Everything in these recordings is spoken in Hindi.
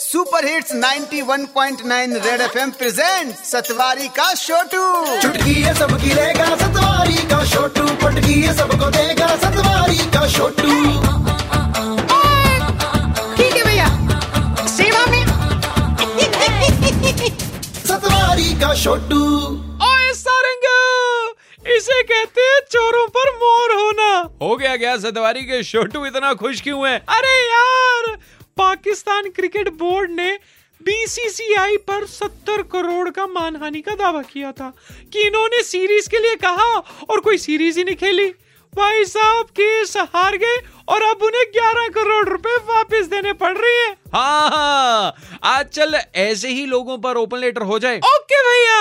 Super hits 91.9 red FM present Satwari का छोटू चुटकी है सबकी रहेगा सतवारी का छोटू पटकी है सबको देगा सतवारी का छोटू ठीक है भैया। सेवा में। सतवारी का छोटू ओए सारंग इसे कहते हैं चोरों पर मोर होना। हो गया क्या सतवारी के छोटू इतना खुश क्यों है? अरे यार पाकिस्तान क्रिकेट बोर्ड ने बीसीसीआई पर 70 करोड़ का मानहानि का दावा किया था कि इन्होंने सीरीज़ के लिए कहा और कोई सीरीज़ ही नहीं खेली। भाई साहब केस हार गए और अब उन्हें 11 करोड़ रुपए वापस देने पड़ रही है। हाँ हाँ आज चल ऐसे ही लोगों पर ओपन लेटर हो जाए। ओके भैया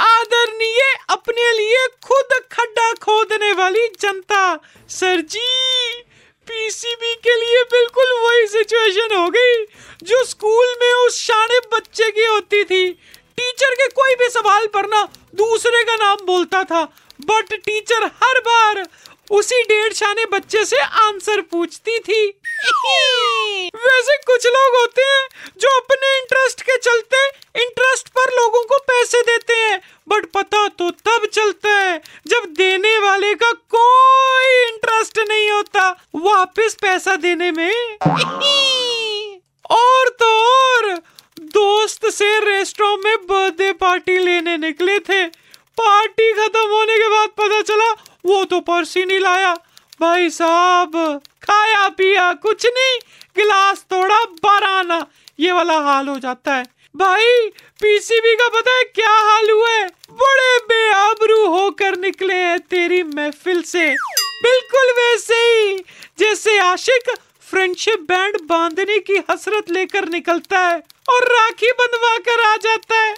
आदरणीय अपने लिए खुद खड्डा खोदने वाली जनता सर जी पीसीबी के लिए बिल्कुल वही सिचुएशन हो गई जो स्कूल में उस शाणे बच्चे की होती थी। टीचर के कोई भी सवाल पर ना दूसरे का नाम बोलता था बट टीचर हर बार उसी डेढ़ शाने बच्चे से आंसर पूछती थी। वैसे कुछ लोग होते हैं जो अपने इंटरेस्ट के चलते इंटरेस्ट पर लोगों को पैसे देते हैं बट पता तो तब चलता है जब देने वाले का कोई इंटरेस्ट नहीं होता। वापस पैसा देने में। और तो और। दोस्त से रेस्टोरेंट में बर्थडे पार्टी लेने निकले थे। पार्टी खत्म होने के बाद पता चला, वो तो पर्स ही नहीं लाया। भाई साहब, खाया पिया कुछ नहीं, गिलास तोड़ा बाराना ये वाला हाल हो जाता है। भाई, पीसीबी का पता है क्या हाल हुआ है? बड़े बेआबरू होकर निकले हैं तेरी महफिल से। बिल्कुल वैसे ही जैसे आशिक फ्रेंडशिप बैंड बांधने की हसरत लेकर निकलता है और राखी बंधवा कर आ जाता है।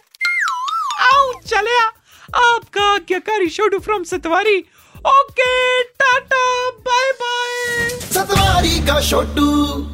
आओ चले आ, आपका आज्ञाकारी शोडू from Satwari. Okay tata bye bye Satwari का छोटू